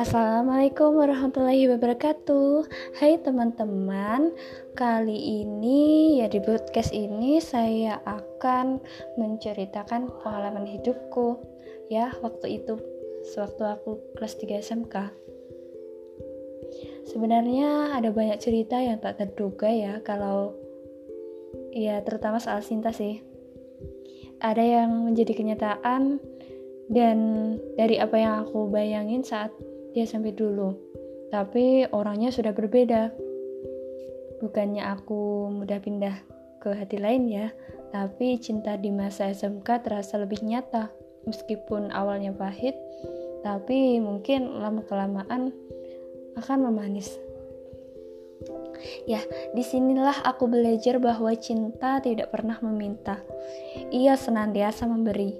Assalamualaikum warahmatullahi wabarakatuh. Hai teman-teman Kali ini ya di podcast ini saya akan menceritakan pengalaman hidupku. Ya waktu itu Sewaktu aku kelas 3 SMK Sebenarnya ada banyak cerita yang tak terduga ya Kalau ya terutama soal cinta sih Ada yang menjadi kenyataan dan dari apa yang aku bayangin saat dia sampai dulu. Tapi orangnya sudah berbeda. Bukannya aku mudah pindah ke hati lain ya, tapi cinta di masa SMK terasa lebih nyata. Meskipun awalnya pahit, tapi mungkin lama-kelamaan akan memanis. Ya, di sinilah aku belajar bahwa cinta tidak pernah meminta. Ia senantiasa memberi.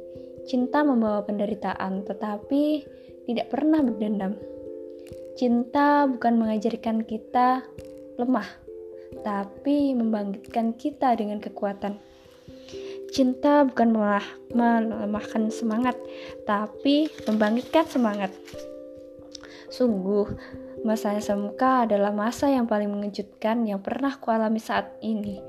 Cinta membawa penderitaan, tetapi tidak pernah berdendam. Cinta bukan mengajarkan kita lemah, tapi membangkitkan kita dengan kekuatan. Cinta bukan melemahkan semangat, tapi membangkitkan semangat. Sungguh, masa SMK adalah masa yang paling mengejutkan yang pernah kualami saat ini.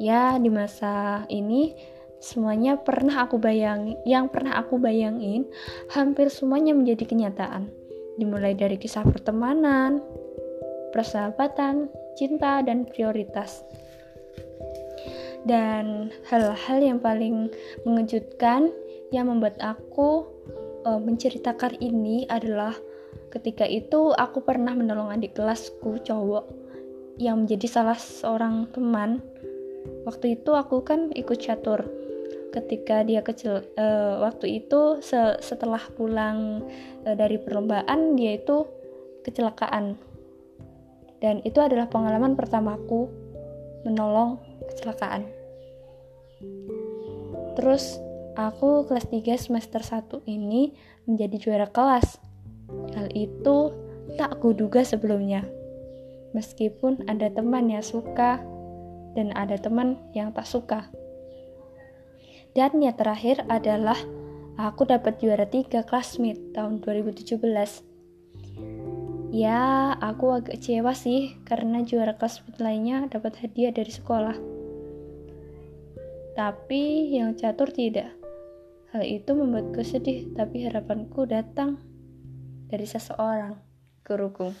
Ya, di masa ini semuanya pernah aku bayangin, yang pernah aku bayangin, hampir semuanya menjadi kenyataan. Dimulai dari kisah pertemanan, persahabatan, cinta, dan prioritas. Dan hal-hal yang paling mengejutkan yang membuat aku uh, menceritakan ini adalah ketika itu aku pernah menolong adik kelasku cowok yang menjadi salah seorang teman. Waktu itu aku kan ikut catur. Ketika dia kecil uh, waktu itu se setelah pulang uh, dari perlombaan dia itu kecelakaan. Dan itu adalah pengalaman pertamaku menolong kecelakaan. Terus aku kelas 3 semester 1 ini menjadi juara kelas hal itu tak kuduga sebelumnya meskipun ada teman yang suka dan ada teman yang tak suka dan yang terakhir adalah aku dapat juara 3 classmate tahun 2017. Ya, aku agak kecewa sih karena juara classmate lainnya dapat hadiah dari sekolah. Tapi yang catur tidak. Hal itu membuatku sedih, tapi harapanku datang dari seseorang, guruku.